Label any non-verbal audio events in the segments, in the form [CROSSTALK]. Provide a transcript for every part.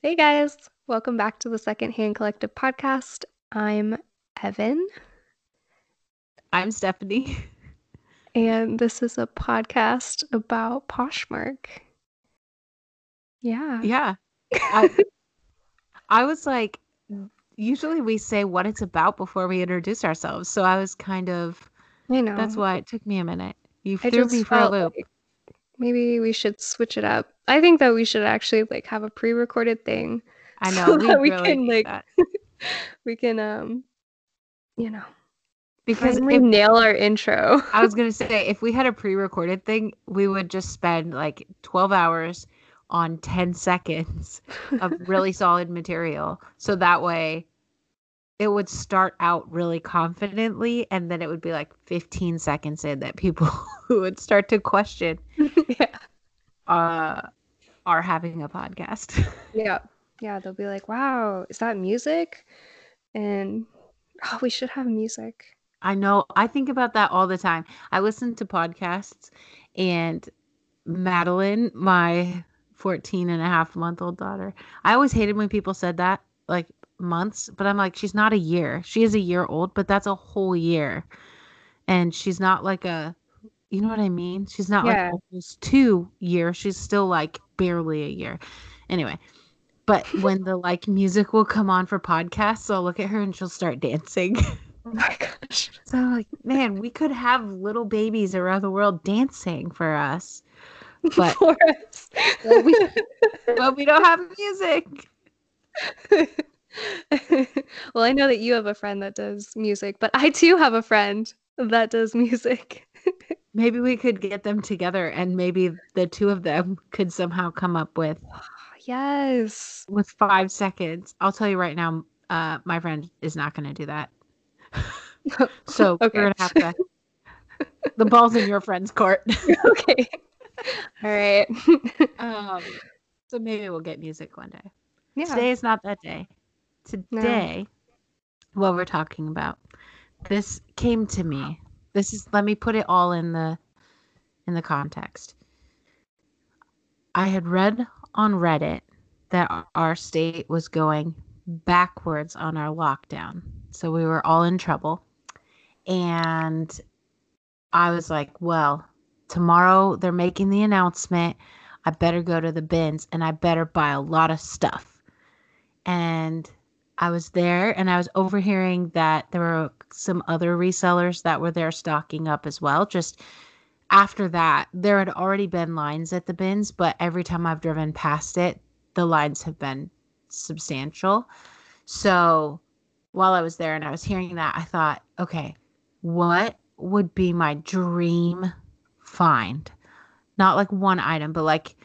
Hey guys, welcome back to the Secondhand Collective podcast. I'm Evan, I'm Stephanie. and this is a podcast about Poshmark. Yeah. Yeah. I, [LAUGHS] I was like, usually we say what it's about before we introduce ourselves. So I was kind of, you know. that's why it took me a minute. You I threw me for a loop. like maybe we should switch it up. I think that we should actually like have a pre-recorded thing I so know. We that we really can like [LAUGHS] we can um you know Because we nail our intro. I was [LAUGHS] going to say, if we had a pre recorded thing, we would just spend like 12 hours on 10 seconds of [LAUGHS] really solid material. So that way it would start out really confidently and then it would be like 15 seconds in that people [LAUGHS] would start to question [LAUGHS] yeah. uh are having a podcast. [LAUGHS] Yeah. Yeah, they'll be like, "Wow, is that music?" And oh, we should have music. I know. I think about that all the time. I listen to podcasts and Madeline, my 14 and a half month old daughter, I always hated when people said that, like months, but I'm like, she's not a year. She is a year old, but that's a whole year. And she's not like a, you know what I mean? She's not Yeah. like almost two years. She's still like barely a year. Anyway, but [LAUGHS] when the like music will come on for podcasts, I'll look at her and she'll start dancing. [LAUGHS] Oh my gosh. So I'm like, man, we could have little babies around the world dancing for us, but [LAUGHS] For us. Well, we- but we don't have music. [LAUGHS] well, I know that you have a friend that does music, but I too have a friend that does music. [LAUGHS] Maybe we could get them together, and maybe the two of them could somehow come up with [SIGHS] yes. with five seconds. I'll tell you right now, uh, my friend is not going to do that. [LAUGHS] So Okay. we're gonna have to. The ball's in your friend's court. okay. All right. um, so maybe we'll get music one day. yeah. Today is not that day. Today, what we're talking about, this came to me. This is let me put it all in the in the context. I had read on Reddit that our state was going backwards on our lockdown. So we were all in trouble. And I was like, well, tomorrow they're making the announcement. I better go to the bins and I better buy a lot of stuff. And I was there and I was overhearing that there were some other resellers that were there stocking up as well. Just after that, there had already been lines at the bins, but every time I've driven past it, the lines have been substantial. So while I was there and I was hearing that, I thought, okay, what would be my dream find? Not like one item, but like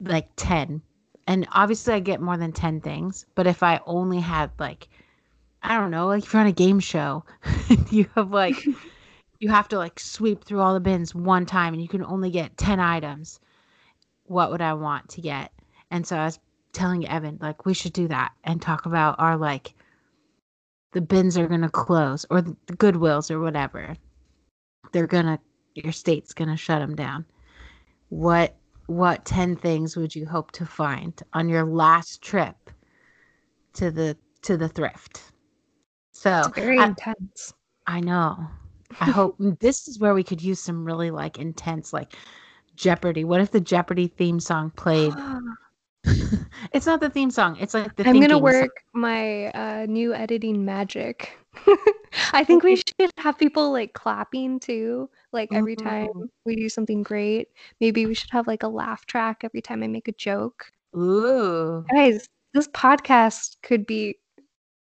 like 10 and obviously I get more than 10 things, but if I only had like I don't know, like if you're on a game show, [LAUGHS] you have like [LAUGHS] you have to like sweep through all the bins one time and you can only get 10 items. What would I want to get? And so I was telling Evan like we should do that and talk about our like the bins are going to close or the Goodwills or whatever. They're going to your state's going to shut them down. What what 10 things would you hope to find on your last trip to the to the thrift so It's very I, intense. I know i hope [LAUGHS] this is where we could use some really like intense like jeopardy what if the jeopardy theme song played [GASPS] it's not the theme song it's like the I'm gonna thinking song. work my uh, new editing magic. [LAUGHS] I think we [LAUGHS] should have people like clapping too, like every time we do something great. Maybe we should have like a laugh track every time I make a joke. ooh Guys, this podcast could be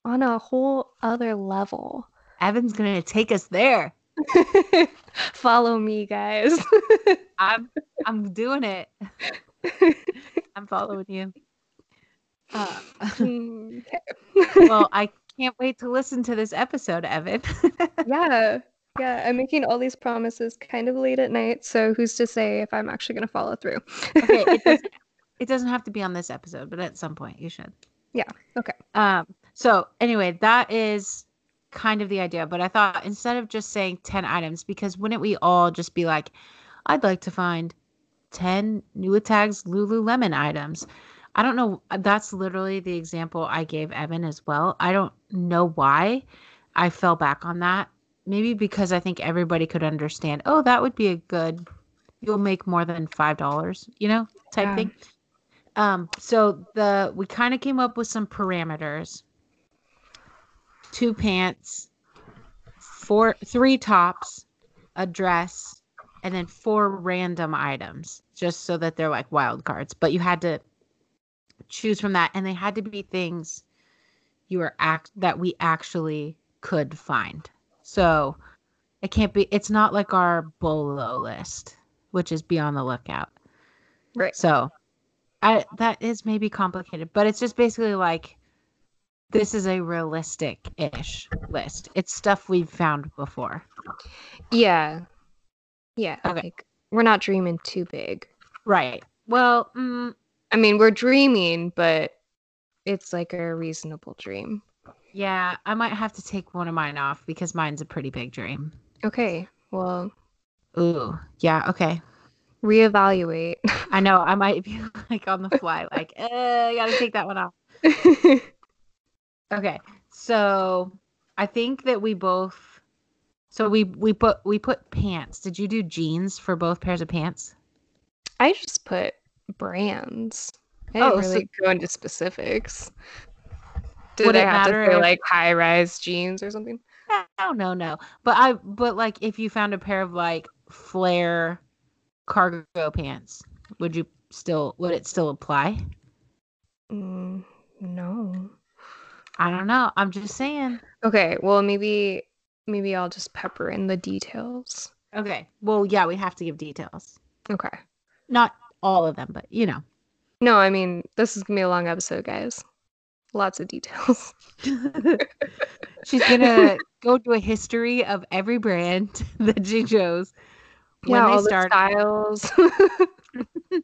on a whole other level. evan's gonna take us there [LAUGHS] Follow me, guys. [LAUGHS] i'm i'm doing it i'm following you uh, Mm, well i can't wait to listen to this episode evan [LAUGHS] yeah. Yeah, I'm making all these promises kind of late at night, so who's to say if I'm actually going to follow through? okay it [LAUGHS] doesn't, it doesn't have to be on this episode but at some point you should Yeah, okay. um so anyway that is kind of the idea but i thought instead of just saying 10 items because wouldn't we all just be like i'd like to find 10 new tags lululemon items I don't know. That's literally the example I gave Evan as well. I don't know why I fell back on that. Maybe because I think everybody could understand, oh, that would be a good, you'll make more than $5, you know, type Yeah. thing. Um, so the we kind of came up with some parameters. Two pants, four three tops, a dress, and then four random items, just so that they're like wild cards. But you had to choose from that, and they had to be things you were act that we actually could find. So it can't be. It's not like our bolo list, which is be on the lookout. Right. So I that is maybe complicated, but it's just basically like this is a realistic ish list. It's stuff we've found before. Yeah. Yeah. Okay. Like we're not dreaming too big. Right. Well, mm, I mean, we're dreaming, but it's like a reasonable dream. yeah, I might have to take one of mine off because mine's a pretty big dream. Okay. Well, Ooh. Yeah, okay. reevaluate. I know I might be [LAUGHS] like on the fly, like, uh, I gotta take that one off. [LAUGHS] Okay. So I think that we both so we we put we put pants. Did you do jeans for both pairs of pants? I just put brands. I Oh, didn't so- really go into specifics. Did Would I it have to if- like high rise jeans or something? No, no, no. But I but like if you found a pair of like flare cargo pants, would you still would it still apply? Mm, no. I don't know. I'm just saying. Okay, well maybe maybe I'll just pepper in the details. Okay. Well, yeah, we have to give details. Okay. Not all of them, but you know. No, I mean this is gonna be a long episode, guys. Lots of details. [LAUGHS] She's gonna go to a history of every brand [LAUGHS] that she chose when yeah, they the styles. [LAUGHS]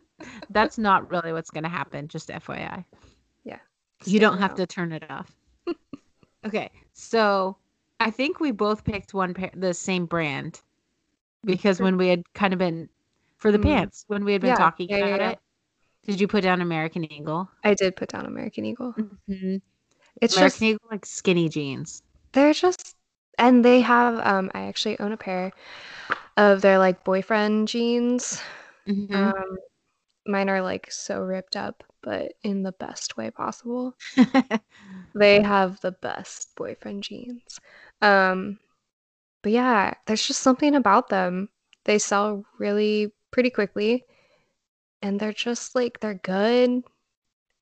That's not really what's gonna happen. Just FYI, yeah. you don't have out. to turn it off. okay, so I think we both picked one pair, the same brand, because when we had kind of been for the Mm. pants when we had been Yeah, talking yeah, about yeah. it. Did you put down American Eagle? I did put down American Eagle. Mm-hmm. It's American just Eagle like skinny jeans. they're just and they have um I actually own a pair of their like boyfriend jeans. Mhm. Um mine are like so ripped up, but in the best way possible. [LAUGHS] They have the best boyfriend jeans. Um but yeah, there's just something about them. They sell really pretty quickly and they're just like they're good,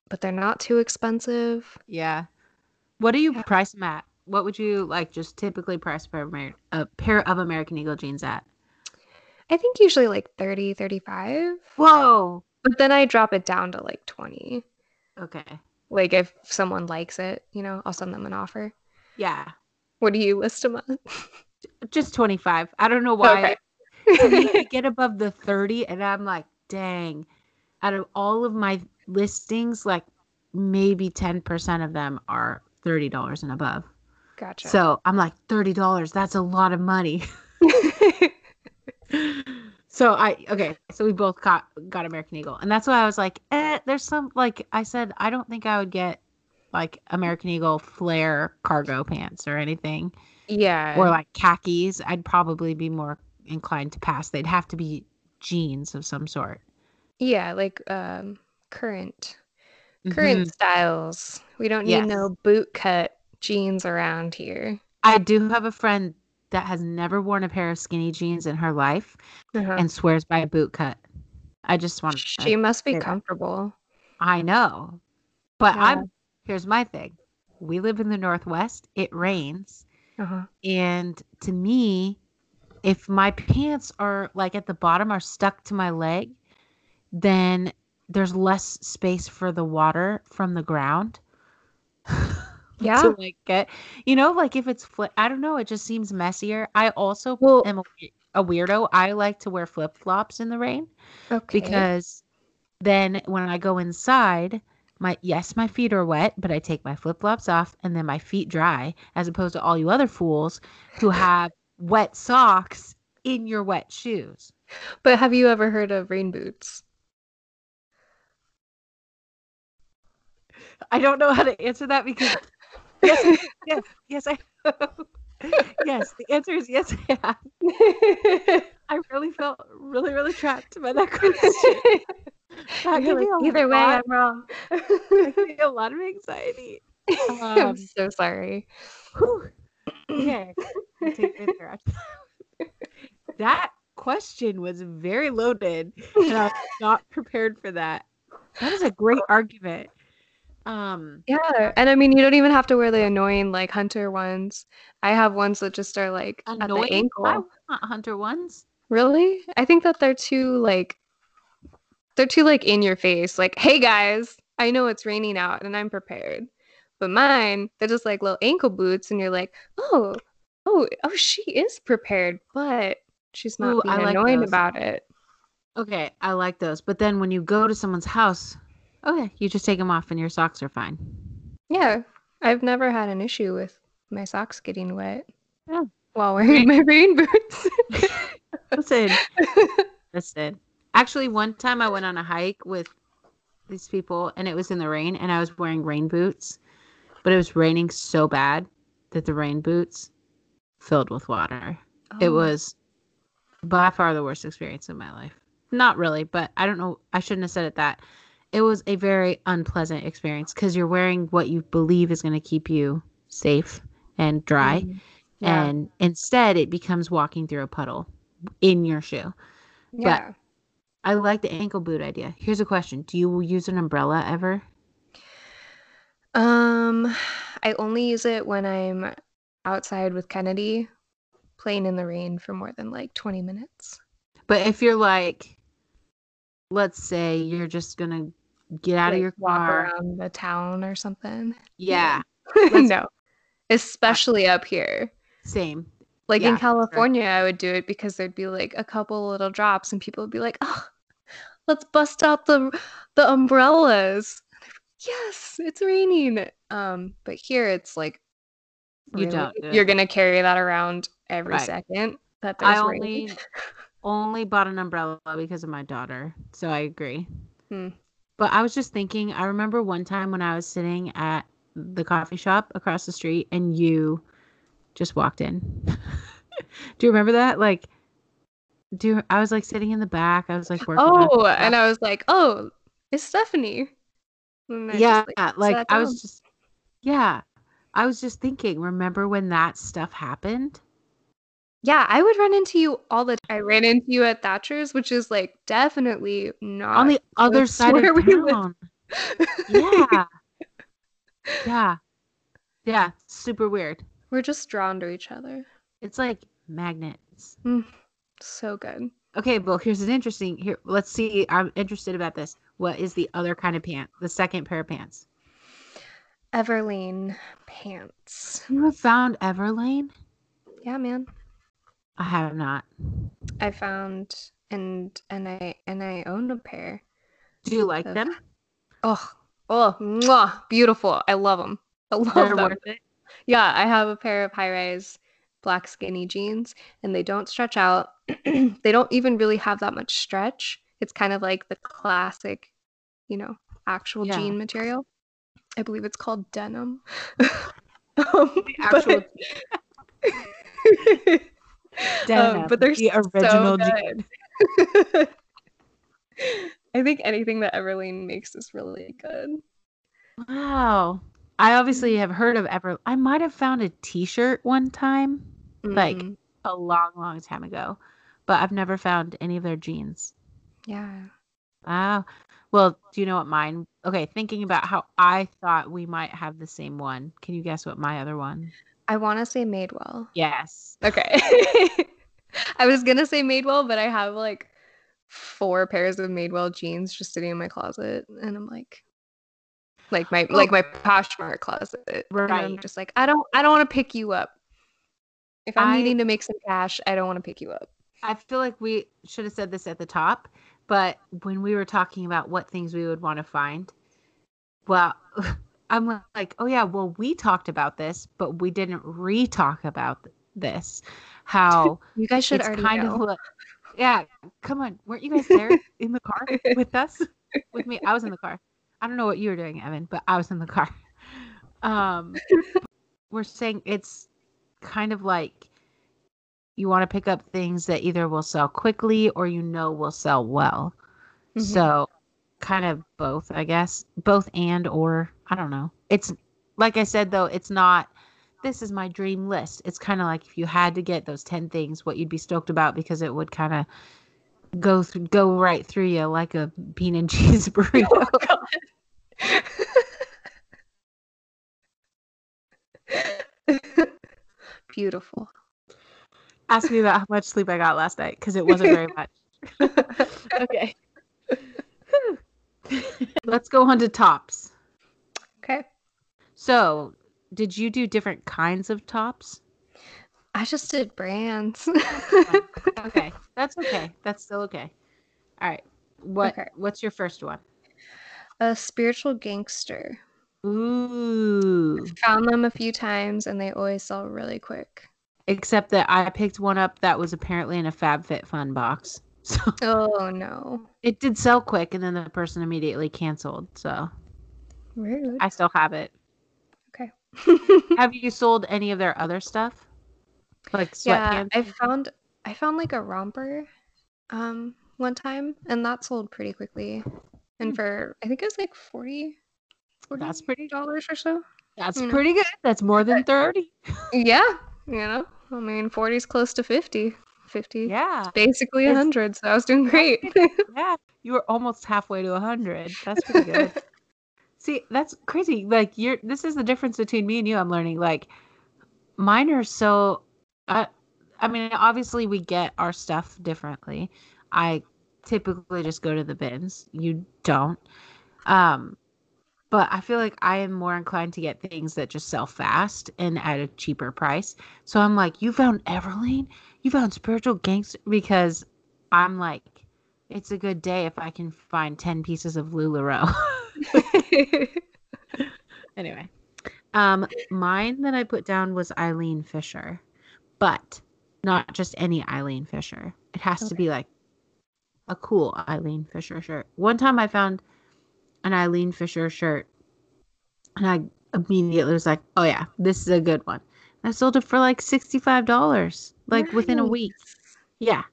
but they're not too expensive. Yeah. What do you Yeah. price them at? What would you like just typically price a pair of, Amer- a pair of American Eagle jeans at? I think usually like 30, 35. Whoa. But then I drop it down to like 20. Okay. Like if someone likes it, you know, I'll send them an offer. Yeah. What do you list them at? Just 25. I don't know why. Okay. To me, [LAUGHS] I get above the 30 and I'm like, dang. Out of all of my listings, like maybe 10% of them are $30 and above. Gotcha. So I'm like, $30, that's a lot of money. [LAUGHS] [LAUGHS] so I okay, so we both got got American Eagle, and that's why I was like, eh, there's some like I said, I don't think I would get like American Eagle flare cargo pants or anything, yeah. or like khakis. I'd probably be more inclined to pass. They'd have to be jeans of some sort. yeah, like um current current Mhm. styles. We don't need Yes. no boot cut jeans around here. I do have a friend that has never worn a pair of skinny jeans in her life Uh-huh. and swears by a boot cut. I just want she must be comfortable. I know. But Yeah. I'm here's my thing. We live in the Northwest. It rains. Uh-huh. And to me, if my pants are like at the bottom are stuck to my leg, then there's less space for the water from the ground. [LAUGHS] Yeah. to like get, you know, like if it's flip, I don't know, it just seems messier. I also Well- am a, a weirdo. I like to wear flip flops in the rain Okay. because then when I go inside, my yes, my feet are wet, but I take my flip flops off and then my feet dry, as opposed to all you other fools who [LAUGHS] have wet socks in your wet shoes. But have you ever heard of rain boots? I don't know how to answer that because yes, [LAUGHS] yes, yes, I [LAUGHS] yes, the answer is yes, I have. [LAUGHS] I really felt really, really trapped by that question. That like, Either way, lot, I'm wrong. I feel a lot of anxiety. I'm Um, so sorry. whew. [LAUGHS] Okay, take it there. [LAUGHS] that question was very loaded, and I was not prepared for that. That is a great [LAUGHS] argument. Um, Yeah, and I mean, you don't even have to wear the annoying like hunter ones. I have ones that just are like at the ankle. I want hunter ones. Really? I think that they're too like they're too like in your face. Like, hey guys, I know it's raining out and I'm prepared. But mine, they're just like little ankle boots, and you're like, oh, oh, oh, she is prepared, but she's not Ooh, being like annoying those. about it. Okay, I like those. But then when you go to someone's house, okay, you just take them off and your socks are fine. Yeah, I've never had an issue with my socks getting wet Yeah. while wearing my rain boots. [LAUGHS] Listen, [LAUGHS] listen. Actually, one time I went on a hike with these people and it was in the rain and I was wearing rain boots, but it was raining so bad that the rain boots filled with water. It Oh. was by far the worst experience of my life. Not really, but I don't know. I shouldn't have said it that. It was a very unpleasant experience because you're wearing what you believe is going to keep you safe and dry. Mm. Yeah. And instead, it becomes walking through a puddle in your shoe. yeah. I like the ankle boot idea. Here's a question Do you use an umbrella ever? Um, I only use it when I'm outside with Kennedy playing in the rain for more than like 20 minutes. But if you're like, let's say you're just to get out of Like, your walk car. around the town or something. Yeah, [LAUGHS] [LAUGHS] no. Especially up here. same. Like Yeah, in for sure. California, I would do it because there'd be like a couple little drops and people would be like, "Oh, let's bust out the the umbrellas." And I'd be, yes, it's raining. Um, but here it's like You don't do You're it. gonna carry that around every Right. second that I there's only rain. [LAUGHS] only bought an umbrella because of my daughter. So I agree. Hmm. But I was just thinking, I remember one time when I was sitting at the coffee shop across the street and you just walked in. [LAUGHS] do you remember that? Like, do you, I was like sitting in the back. I was like working. Oh, and I was like, "Oh, it's Stephanie." Yeah, just, like, I was just, yeah, I was just thinking. Remember when that stuff happened? Yeah, I would run into you all the time. I ran into you at Thatcher's, which is like definitely not On the other side of town. Yeah, yeah, yeah. Super weird. We're just drawn to each other. It's like magnets. Mm, so good. Okay, well, here's an interesting. Here, let's see. I'm interested about this. What is the other kind of pant? The second pair of pants. Everlane pants. You have found Everlane? Yeah, man. I have not. I found and and I and I own a pair. Do you like Of- them? Oh, oh, mwah, beautiful. I love them. I love They're them. Yeah, I have a pair of high rise black skinny jeans and they don't stretch out. [CLEARS THROAT] they don't even really have that much stretch. It's kind of like the classic, you know, actual Yeah. jean material. I believe it's called denim. [LAUGHS] um, actual but, [LAUGHS] Denim, um, but they're the so original jean. good. [LAUGHS] I think anything that Everlane makes is really good. Wow. I obviously have heard of Ever. I might have found a T-shirt one time, Like- Mhm. a long, long time ago, but I've never found any of their jeans. Yeah. Wow. Well, do you know what mine? Okay, thinking about how I thought we might have the same one. Can you guess what my other one? I want to say Madewell. Yes. Okay. [LAUGHS] I was gonna say Madewell, but I have like four pairs of Madewell jeans just sitting in my closet, and I'm like, like my like oh. my Poshmark closet. And I'm Right. just like, I don't I don't want to pick you up. If I'm I- needing to make some cash, I don't want to pick you up. I feel like we should have said this at the top, but when we were talking about what things we would want to find, well, [LAUGHS] I'm like, oh yeah, well we talked about this, but we didn't re-talk about this. How [LAUGHS] You guys should already kind know. of like, yeah, come on, weren't you guys there [LAUGHS] in the car with us? With me, I was in the car. I don't know what you were doing, Evan, but I was in the car. Um, we're saying it's kind of like you want to pick up things that either will sell quickly or you know will sell well. Mm-hmm. So, kind of both, I guess. Both and or I don't know. It's like I said though, it's not this is my dream list. It's kind of like if you had to get those 10 things what you'd be stoked about because it would kind of go through go right through you like a bean and [LAUGHS] cheese [LAUGHS] burrito. Oh, [LAUGHS] Beautiful. Ask me about how much sleep I got last night because it wasn't very much. [LAUGHS] okay. Let's go on to tops. Okay. So, did you do different kinds of tops? I just did brands. [LAUGHS] okay. That's okay. That's still okay. All right. What okay. what's your first one? A spiritual gangster. Ooh. Found them a few times and they always sell really quick. Except that I picked one up that was apparently in a FabFitFun box. [LAUGHS] So Oh no. It did sell quick and then the person immediately canceled. So Rude. I still have it. Okay. [LAUGHS] [LAUGHS] have you sold any of their other stuff? Like sweatpants? Yeah, I found I found like a romper um one time and that sold pretty quickly. And hmm. for I think it was like 40 $40 That's pretty dollars or so. That's pretty know. good. That's more than 30. yeah, you know. I mean, 40 is close to 50. 50. Yeah. It's basically a 100, so I was doing great. [LAUGHS] yeah. You were almost halfway to a 100. That's pretty good. [LAUGHS] See, that's crazy. Like you're this is the difference between me and you I'm learning like mine are so I I mean, obviously we get our stuff differently. I typically just go to the bins. You don't. Um but I feel like I am more inclined to get things that just sell fast and at a cheaper price. So I'm like, you found Everlane? You found Spiritual Gangster? Because I'm like, it's a good day if I can find 10 pieces of LuLaRoe. [LAUGHS] anyway, um, mine that I put down was Eileen Fisher, but not just any Eileen Fisher. It has okay. to be like a cool Eileen Fisher shirt. One time I found an Eileen Fisher shirt, and I immediately was like, "Oh yeah, this is a good one." I sold it for like sixty-five dollars, like nice. within a week. Yeah,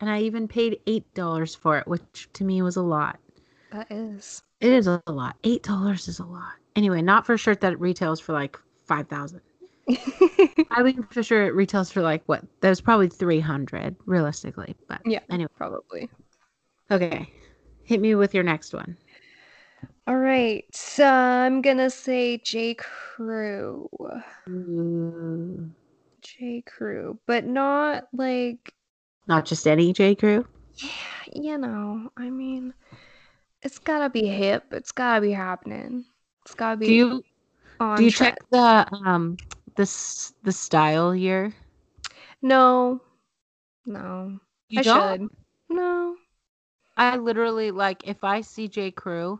and I even paid eight dollars for it, which to me was a lot. That is. It is a lot. Eight dollars is a lot. Anyway, not for a shirt that retails for like five thousand. [LAUGHS] Eileen Fisher retails for like what? That was probably three hundred realistically, but yeah, anyway, probably. Okay, hit me with your next one. All right. So I'm going to say J. Crew. Mm. J. Crew, but not like. Not just any J. Crew? Yeah, you know, I mean, it's gotta be hip. It's gotta be happening. It's gotta be. Do you do you check the um the the style year? No, no. You I don't? should. No. I literally like if I see J. Crew,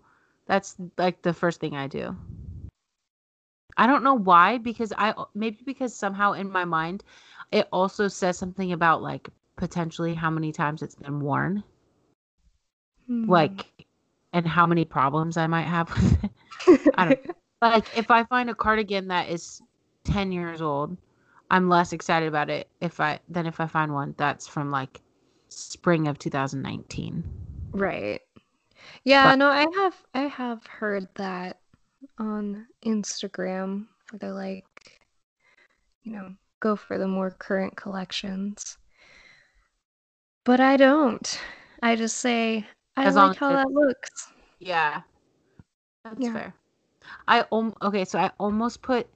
that's like the first thing I do. I don't know why because I maybe because somehow in my mind it also says something about like potentially how many times it's been worn. Hmm. Like and how many problems I might have with it. I don't [LAUGHS] like if I find a cardigan that is 10 years old, I'm less excited about it if I than if I find one that's from like spring of 2019. Right. Yeah, but, no, I have I have heard that on Instagram where they're like, you know, go for the more current collections. But I don't. I just say I as like how that looks. Yeah. That's yeah. fair. I um okay, so I almost put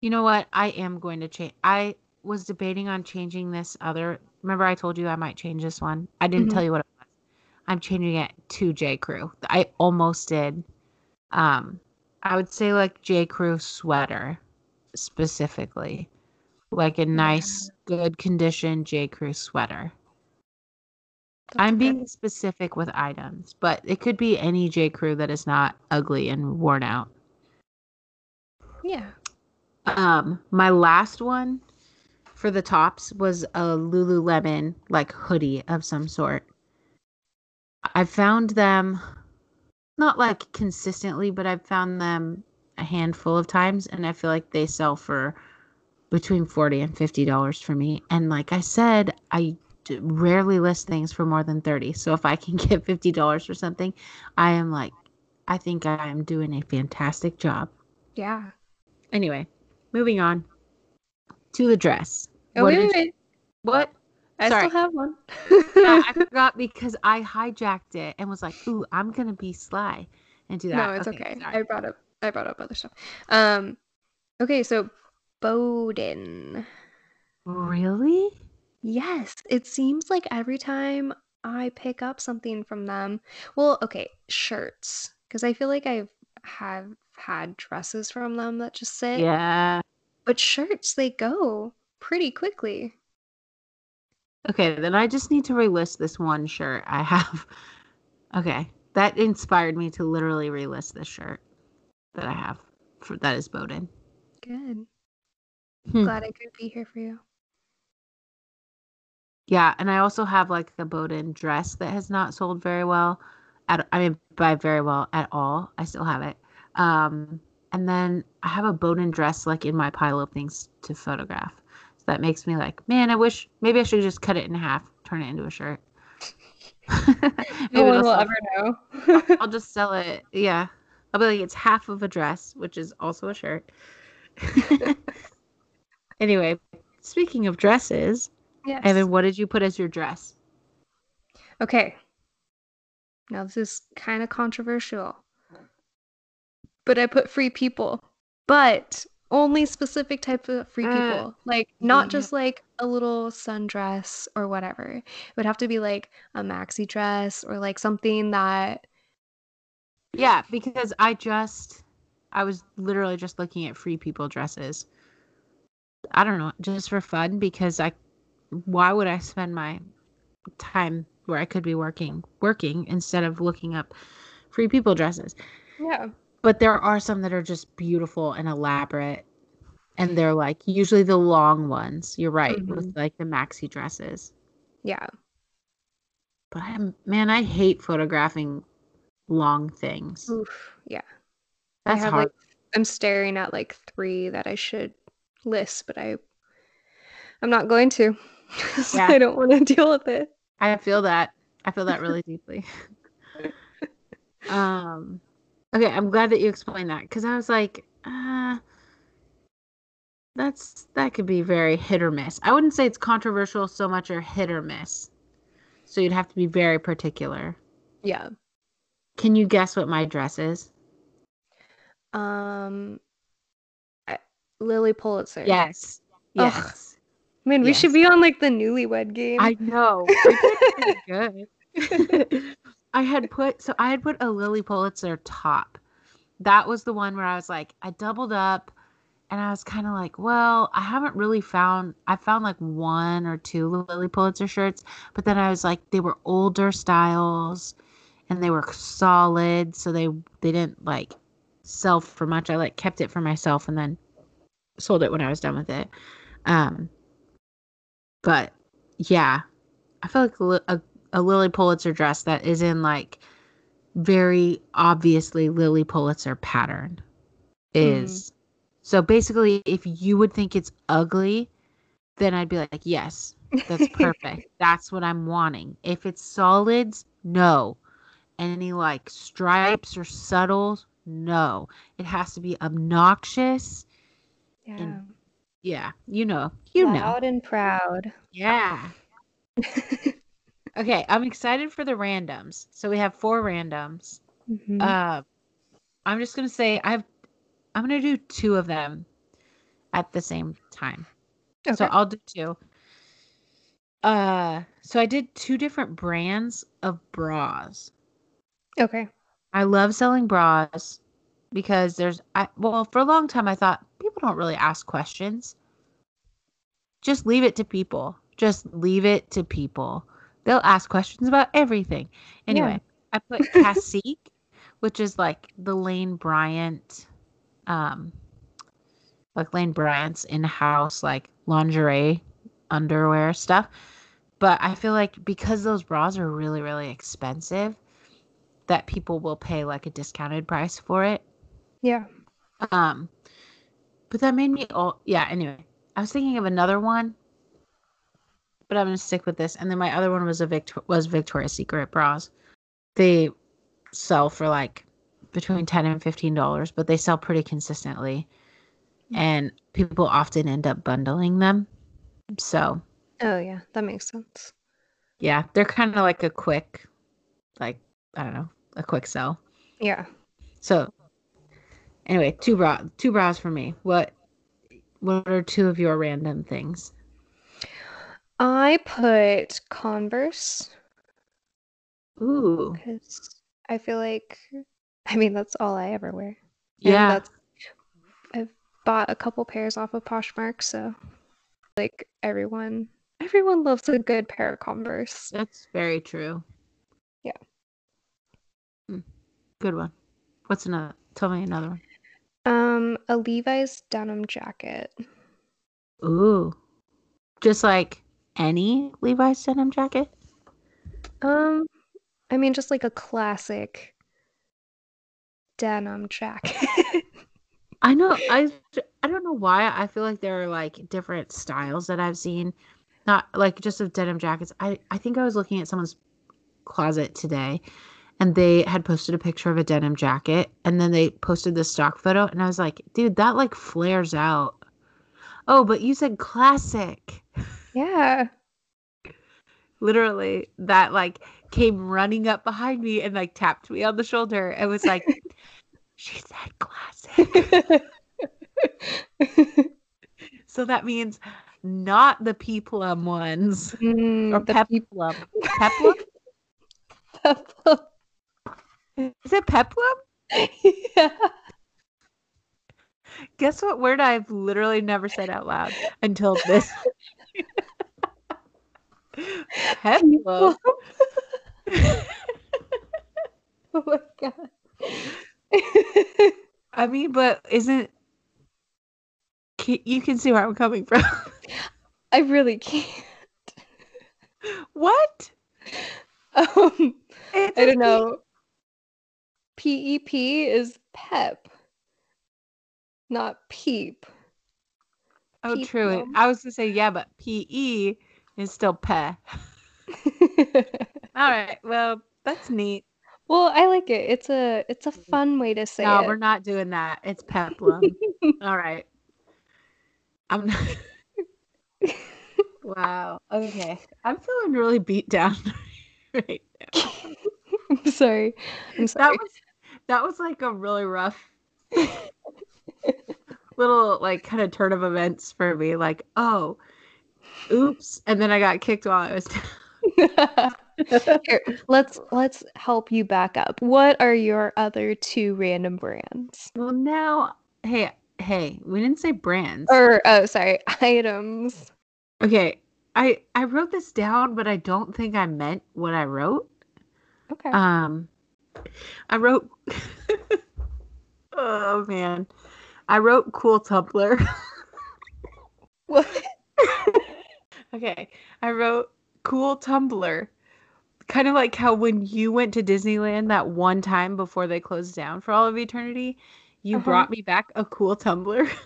you know what? I am going to change. I was debating on changing this other. Remember I told you I might change this one. I didn't mm-hmm. tell you what I'm changing it to J. Crew. I almost did. Um, I would say like J. Crew sweater specifically, like a nice, good condition J. Crew sweater. That's I'm being good. specific with items, but it could be any J. Crew that is not ugly and worn out. Yeah. Um, my last one for the tops was a Lululemon like hoodie of some sort. I found them not like consistently, but I've found them a handful of times and I feel like they sell for between 40 and 50 dollars for me. And like I said, I rarely list things for more than 30. So if I can [LAUGHS] get $50 for something, I am like I think I am doing a fantastic job. Yeah. Anyway, moving on to the dress. Oh, what wait, wait, What? I Sorry. still have one. yeah, I [LAUGHS] forgot because I hijacked it and was like, "Ooh, I'm gonna be sly and do that." No, it's okay. okay. I brought up I brought up other stuff. Um, okay, so Boden. Really? Yes, it seems like every time I pick up something from them, well, okay, shirts, because I feel like I've have had dresses from them that just sit. Yeah. But shirts, they go pretty quickly. Okay, then I just need to relist this one shirt I have. [LAUGHS] Okay, that inspired me to literally relist this shirt that I have. For that is Boden. Good. Hmm. Glad I could be here for you. Yeah, and I also have like a Boden dress that has not sold very well. At I mean, by very well at all. I still have it. Um, and then I have a Boden dress like in my pile of things to photograph that makes me like, man, I wish maybe I should just cut it in half, turn it into a shirt. [LAUGHS] no one will ever know. I'll, I'll just sell it. Yeah. I'll be like, it's half of a dress, which is also a shirt. [LAUGHS] anyway, speaking of dresses, yes. Evan, what did you put as your dress? Okay. Now this is kind of controversial. But I put free people. But only specific type of free uh, people. Uh, like not yeah. just like a little sundress or whatever. It would have to be like a maxi dress or like something that Yeah, because I just I was literally just looking at free people dresses. I don't know, just for fun because I why would I spend my time where I could be working working instead of looking up free people dresses? Yeah but there are some that are just beautiful and elaborate and they're like usually the long ones. You're right mm-hmm. with like the maxi dresses. Yeah. But I'm, man i hate photographing long things. Oof, yeah. That's I have, hard. Like, i'm staring at like three that i should list but i i'm not going to. [LAUGHS] Yeah. i don't want to deal with it. I feel that. I feel that really [LAUGHS] deeply. [LAUGHS] Um Okay, I'm glad that you explained that because I was like, uh, that's that could be very hit or miss. I wouldn't say it's controversial so much or hit or miss. So you'd have to be very particular. Yeah. Can you guess what my dress is? Um, Lilly Pulitzer. Yes. Yes. Ugh. Man, we yes. should be on like the newlywed game. I know. [LAUGHS] good. [LAUGHS] I had put so I had put a Lilly Pulitzer top. That was the one where I was like, I doubled up and I was kind of like, well, I haven't really found I found like one or two Lilly Pulitzer shirts, but then I was like they were older styles and they were solid, so they they didn't like sell for much. I like kept it for myself and then sold it when I was done with it. Um but yeah, I feel like a, a Lilly Pulitzer dress that is in like very obviously Lilly Pulitzer pattern is. Mm. so basically if you would think it's ugly then I'd be like yes that's [LAUGHS] perfect. That's what I'm wanting. If it's solids no. Any like stripes or subtles no. It has to be obnoxious yeah. and, yeah you know you Loud know. loud and proud. Yeah [LAUGHS] Okay, I'm excited for the randoms. So we have four randoms. Mm-hmm. Uh, I'm just gonna say I have. I'm gonna do two of them at the same time. Okay. So I'll do two. Uh, so I did two different brands of bras. Okay. I love selling bras because there's I well for a long time I thought people don't really ask questions. Just leave it to people. Just leave it to people. They'll ask questions about everything. Anyway, yeah. I put [LAUGHS] Cacique, which is like the Lane Bryant, um, like Lane Bryant's in-house like lingerie underwear stuff. But I feel like because those bras are really really expensive, that people will pay like a discounted price for it. Yeah. Um, but that made me all yeah. Anyway, I was thinking of another one, but I'm gonna stick with this. And then my other one was a Victor was Victoria's Secret bras. They sell for like between ten and fifteen dollars, but they sell pretty consistently, and people often end up bundling them. So. Oh yeah, that makes sense. Yeah, they're kind of like a quick, like I don't know, a quick sell. Yeah. So anyway, two bra two bras for me. What what are two of your random things? I put Converse. Ooh. Because I feel like I mean that's all I ever wear. Yeah. that's I've bought a couple pairs off of Poshmark, so like everyone everyone loves a good pair of Converse. That's very true. Yeah. Hmm. Good one. What's another? Tell me another one. Um, a Levi's denim jacket. Ooh. Just like any Levi's denim jacket? Um, I mean, just like a classic denim jacket. [LAUGHS] I know. I I don't know why. I feel like there are like different styles that I've seen, not like just of denim jackets. I I think I was looking at someone's closet today, and they had posted a picture of a denim jacket, and then they posted the stock photo, and I was like, dude, that like flares out. Oh, but you said classic. [LAUGHS] Yeah. Literally, that like came running up behind me and like tapped me on the shoulder and was like, [LAUGHS] she said classic. [LAUGHS] so that means not the peplum ones Mm, or the peplum. Peplum? [LAUGHS] peplum. Is it peplum? yeah. Guess what word I've literally never said out loud until this. peplum. [LAUGHS] oh my god. I mean, but isn't you can see where I'm coming from? I really can't. what? Um, I don't know. PEP is pep, not peep. Oh, true. Peplum. I was gonna say yeah, but PE is still pe. [LAUGHS] All right. Well, that's neat. well, I like it. It's a it's a mm. fun way to say no, it. we're not doing that. It's peplum. [LAUGHS] All right. I'm not. [LAUGHS] wow. Okay. I'm feeling really beat down right now. I'm sorry. I'm sorry. That was that was like a really rough [LAUGHS] little like kind of turn of events for me. Like, oh, oops, and then I got kicked while I was down. [LAUGHS] Here, let's let's help you back up. What are your other two random brands? Well, now, hey, hey, we didn't say brands. Or oh, sorry, [LAUGHS] items. Okay, I I wrote this down, but I don't think I meant what I wrote. Okay. Um, I wrote. oh man, I wrote cool tumbler. [LAUGHS] what? [LAUGHS] okay, I wrote cool tumbler. Kind of like how when you went to Disneyland that one time before they closed down for all of eternity, you Uh-huh. brought me back a cool tumbler. [LAUGHS]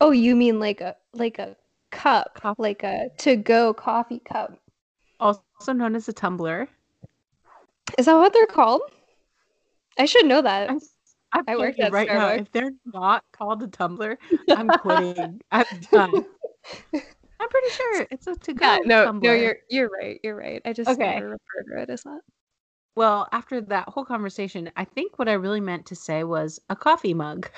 Oh, you mean like a like a cup, Cup. like a to go coffee cup? also known as a tumbler. Is that what they're called? I should know that. I'm, I'm I worked at right now. If they're not called a tumbler, I'm [LAUGHS] quitting. I'm done. I'm pretty sure it's a to go Yeah, no, tumbler. no, you're you're right. You're right. I just Okay. never referred to it as that. Well, after that whole conversation, I think what I really meant to say was a coffee mug.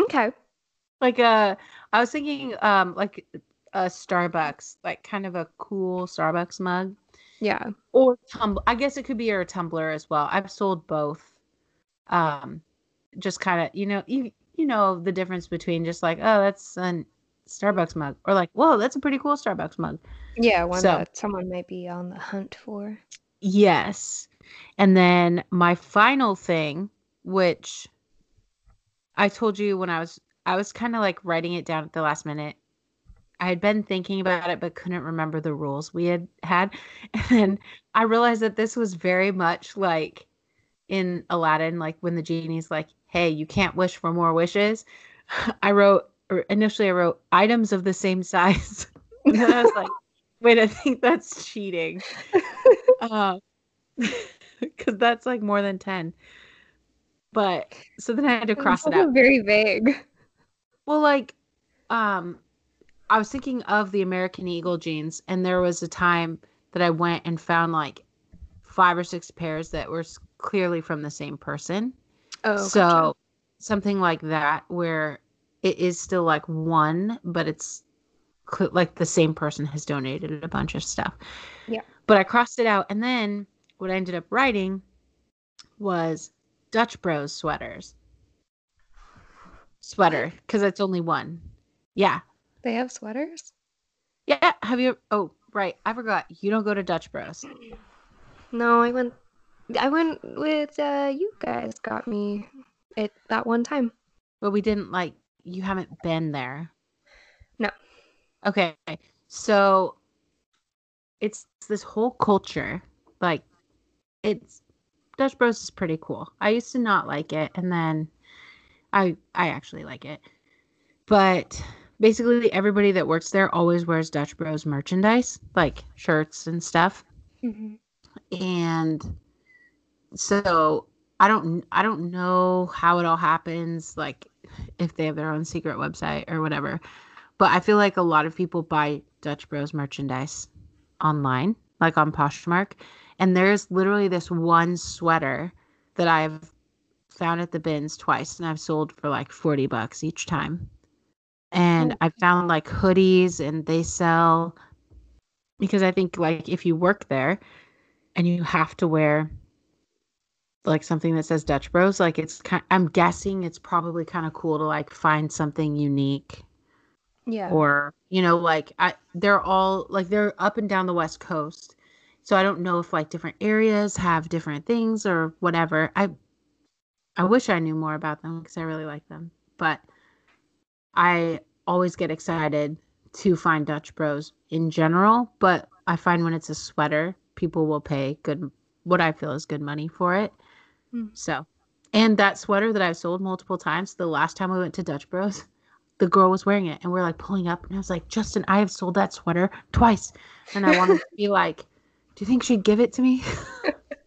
Okay. [LAUGHS] like a, I was thinking um like a Starbucks, like kind of a cool Starbucks mug. Yeah. or tumble i guess it could be your tumbler as well i've sold both um just kind of you know you you know the difference between just like oh that's a starbucks mug or like whoa that's a pretty cool starbucks mug Yeah, one So- that someone might be on the hunt for. yes and then my final thing which i told you when i was i was kind of like writing it down at the last minute I had been thinking about it, but couldn't remember the rules we had had. [LAUGHS] And then I realized that this was very much like in Aladdin, like when the genie's like, "Hey, you can't wish for more wishes." [LAUGHS] I wrote initially I wrote items of the same size. [LAUGHS] and I was like, [LAUGHS] "Wait, I think that's cheating." because that's like more than 10 but so then i had to cross it out very vague well like um i was thinking of the american eagle jeans and there was a time that i went and found like five or six pairs that were clearly from the same person oh so gotcha. something like that where it is still like one but it's cl- like the same person has donated a bunch of stuff yeah but i crossed it out and then what I ended up writing was Dutch Bros sweaters. Sweater, because it's only one. Yeah. They have sweaters? Yeah. Have you? Oh, right. I forgot. You don't go to Dutch Bros. No, I went. I went with uh, you guys. Got me it that one time. But we didn't like. You haven't been there. No. Okay. So it's this whole culture, like it's Dutch Bros is pretty cool. I used to not like it, and then I I actually like it. But basically, everybody that works there always wears Dutch Bros merchandise, like shirts and stuff. Mm-hmm. And so I don't I don't know how it all happens, like if they have their own secret website or whatever. But I feel like a lot of people buy Dutch Bros merchandise online, like on Poshmark and there's literally this one sweater that I've found at the bins twice and I've sold for like 40 bucks each time. And oh. I found like hoodies and they sell because I think like if you work there and you have to wear like something that says Dutch Bros, like it's kind I'm guessing it's probably kind of cool to like find something unique. Yeah. Or, you know, like I they're all like they're up and down the west coast so I don't know if like different areas have different things or whatever. I I wish I knew more about them because I really like them. But I always get excited to find Dutch Bros in general, but I find when it's a sweater, people will pay good what I feel is good money for it. Mm. So, and that sweater that I've sold multiple times, the last time we went to Dutch Bros, the girl was wearing it and we're like pulling up and I was like, "Justin, I have sold that sweater twice." And I wanted to be [LAUGHS] like do you think she'd give it to me?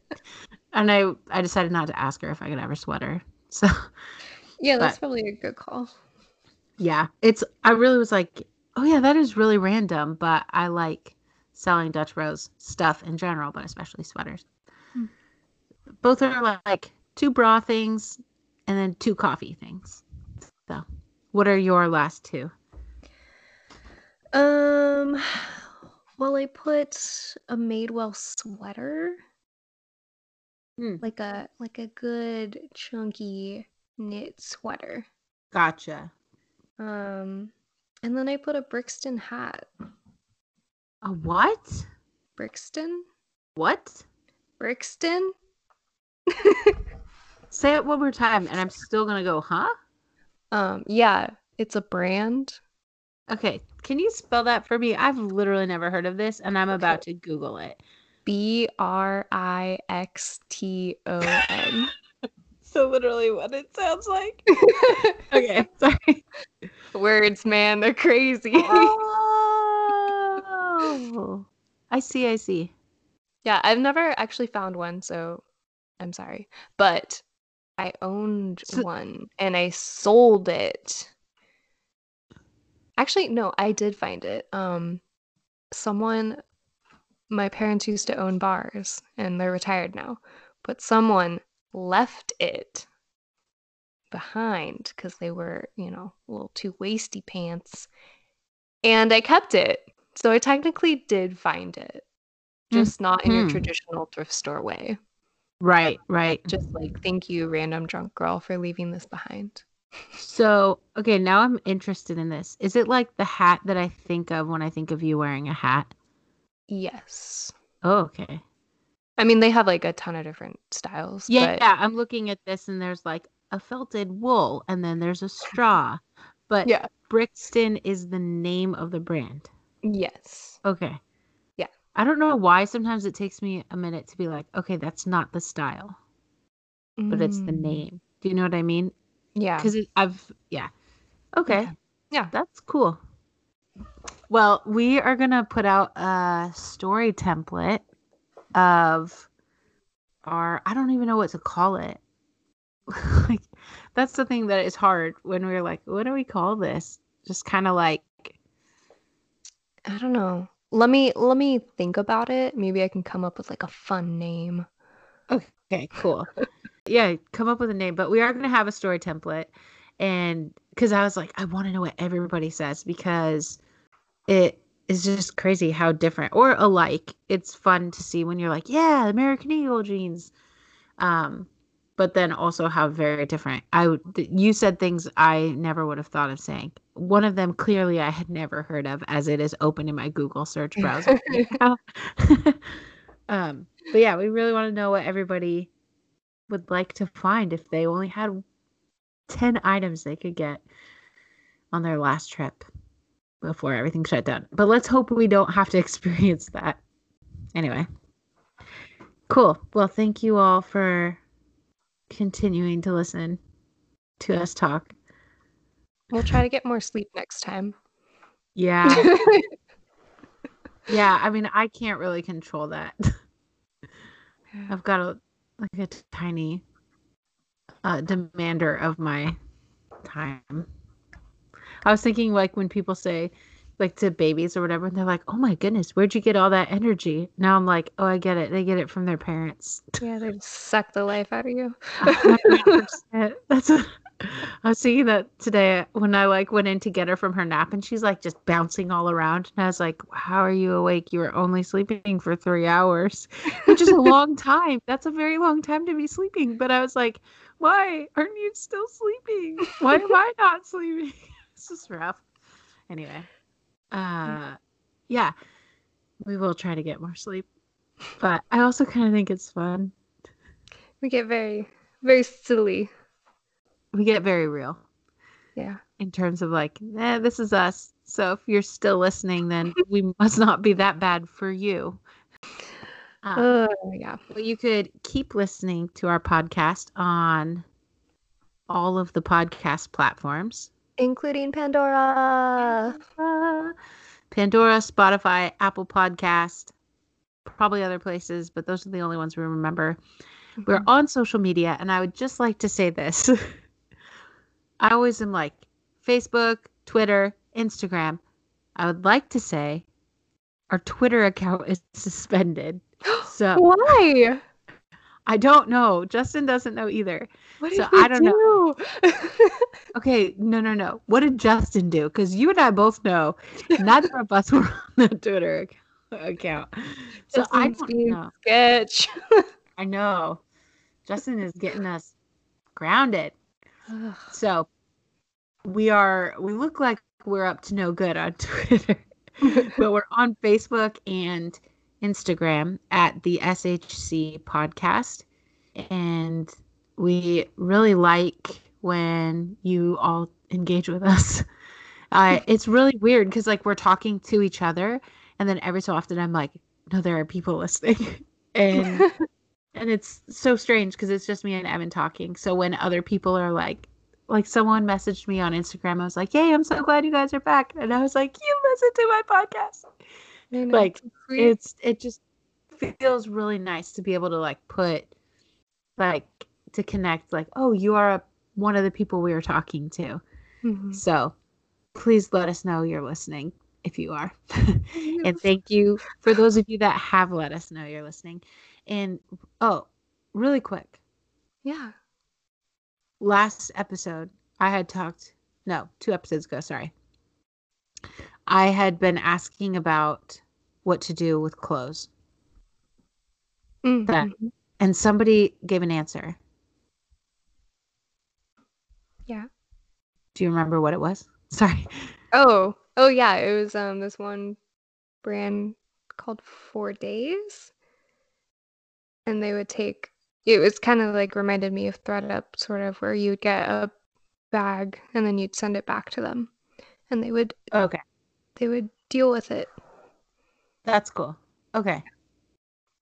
[LAUGHS] and I I decided not to ask her if I could have her sweater. So Yeah, that's but, probably a good call. Yeah. It's I really was like, oh yeah, that is really random, but I like selling Dutch Bros stuff in general, but especially sweaters. Both are like two bra things and then two coffee things. So, what are your last two? Um well, I put a Madewell sweater, Mm, like a like a good chunky knit sweater. gotcha. Um, and then I put a Brixton hat. A what? Brixton? What? Brixton? Say it one more time, and I'm still gonna go, huh? Um, yeah, it's a brand. Okay, can you spell that for me? I've literally never heard of this, and I'm about to Google it. B R I X T O N. [LAUGHS] So literally what it sounds like. [LAUGHS] okay, sorry. Words, man, they're crazy. oh, I see. I see. [LAUGHS] Yeah, I've never actually found one, so I'm sorry, but I owned so, one and I sold it Actually, no, I did find it. Um, someone, my parents used to own bars and they're retired now, but someone left it behind because they were, you know, a little too waisty pants. And I kept it. So I technically did find it, just mm-hmm. not in your hmm. traditional thrift store way. Right, right. [LAUGHS] Just like, thank you, random drunk girl, for leaving this behind. So, okay, now I'm interested in this. Is it like the hat that I think of when I think of you wearing a hat? Yes. Oh, okay. I mean, they have like a ton of different styles. Yeah, but... yeah. I'm looking at this and there's like a felted wool and then there's a straw. But yeah. Brixton is the name of the brand. Yes. Okay. I don't know why sometimes it takes me a minute to be like, okay, that's not the style. but it's the Mm. name. Do you know what I mean? Yeah. Because I've yeah. Okay. Yeah. Yeah. That's cool. Well, we are gonna put out a story template of our I don't even know what to call it. [LAUGHS] like that's the thing that is hard when we're like, what do we call this? Just kind of like I don't know. Let me let me think about it. Maybe I can come up with like a fun name. Okay, cool. yeah, come up with a name, but we are going to have a story template. And because I was like, I want to know what everybody says because it is just crazy how different or alike. It's fun to see when you're like, yeah, American Eagle jeans. Um, but then also how very different. I you said things I never would have thought of saying. One of them clearly I had never heard of, as it is open in my Google search browser. [LAUGHS] [LAUGHS] um, but yeah, we really want to know what everybody would like to find if they only had 10 items they could get on their last trip before everything shut down. But let's hope we don't have to [LAUGHS] experience that. Anyway. Cool. Well, thank you all for continuing to listen to us talk. We'll try to get more sleep next time. Yeah. [LAUGHS] yeah, I mean, I can't really control that. I've got a like a tiny uh, demander of my time. I was thinking like when people say like to babies or whatever, and they're like, "Oh my goodness, where'd you get all that energy?" Now I'm like, "Oh, I get it. They get it from their parents." yeah, they suck the life out of you. [LAUGHS] A hundred [LAUGHS] percent. That's what [LAUGHS] I was thinking that today when I like went in to get her from her nap and she's like just bouncing all around and I was like, How are you awake? You were only sleeping for three hours. Which is a long time. That's a very long time to be sleeping. But I was like, Why aren't you still sleeping? Why am I not sleeping? It's just rough. Anyway. Uh yeah. We will try to get more sleep. But I also kind of think it's fun. We get very, very silly. We get very real. Yeah. in terms of like, eh, this is us. So if you're still listening, then [LAUGHS] we must not be that bad for you. Uh, Oh, yeah. but you could keep listening to our podcast on all of the podcast platforms Including Pandora. Pandora, Spotify, Apple Podcast, probably other places, but those are the only ones we remember. We're mm-hmm. on social media, and I would just like to say this. [LAUGHS] I always am like Facebook, Twitter, Instagram. I would like to say our Twitter account is [LAUGHS] suspended. So [GASPS] Why? I don't know. Justin doesn't know either. What So I don't know. [LAUGHS] Okay, no, no, no. What did Justin do? Because you and I both know neither of us [LAUGHS] were on the Twitter account. So I don't know. sketch. [LAUGHS] I know. Justin is getting us grounded. So we are we look like we're up to no good on Twitter. but we're on Facebook and Instagram at the SHC podcast. And we really like when you all engage with us. [LAUGHS] Uh, [LAUGHS] it's really weird because like we're talking to each other and then every so often I'm like, no, there are people listening. [LAUGHS] and and it's so strange because it's just me and Evan talking. So when other people are like, like someone messaged me on Instagram, I was like, "Yay, I'm so glad you guys are back," and I was like, "You listen to my podcast." Like. It's it just feels really nice to be able to like put like to connect like, "Oh, you are a, one of the people we are talking to." Mhm. So please let us know you're listening if you are. [LAUGHS] and thank you for those of you that have let us know you're listening. And oh, really quick, Yeah. last episode I had talked no, two episodes ago, sorry. I had been asking about what to do with clothes. Mm, That-. And somebody gave an answer. Yeah. Do you remember what it was? [LAUGHS] Sorry. Oh, oh yeah, it was um this one brand called For Days, and they would take. It was kind of like reminded me of ThredUp, sort of, where you would get a bag and then you'd send it back to them, and they would Okay. they would deal with it. That's cool. Okay.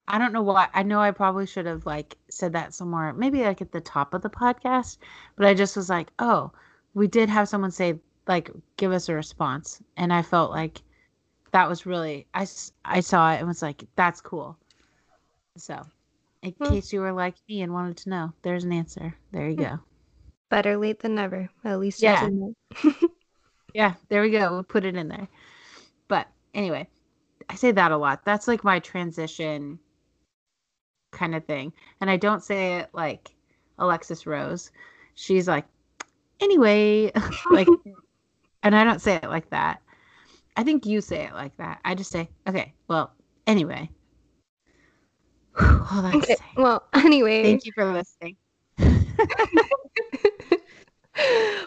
I don't know why. I know I probably should have like said that somewhere, maybe like at the top of the podcast, but I just was like, oh, we did have someone say like give us a response, and I felt like that was really I I saw it and was like that's cool. So, in hmm. case you were like me and wanted to know, there's an answer. There you hmm. go. Better late than never. At least yeah. [LAUGHS] yeah, there we go. We'll put it in there. But anyway, I say that a lot. That's like my transition kind of thing. And I don't say it like Alexis Rose. She's like, anyway, [LAUGHS] like, [LAUGHS] and I don't say it like that. I think you say it like that. I just say, okay, well, anyway. [SIGHS] Well, okay. [LAUGHS] well, anyway. Thank you for listening.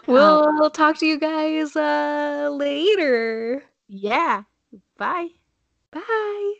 we'll um, talk to you guys uh, later. Yeah. Bye. Bye.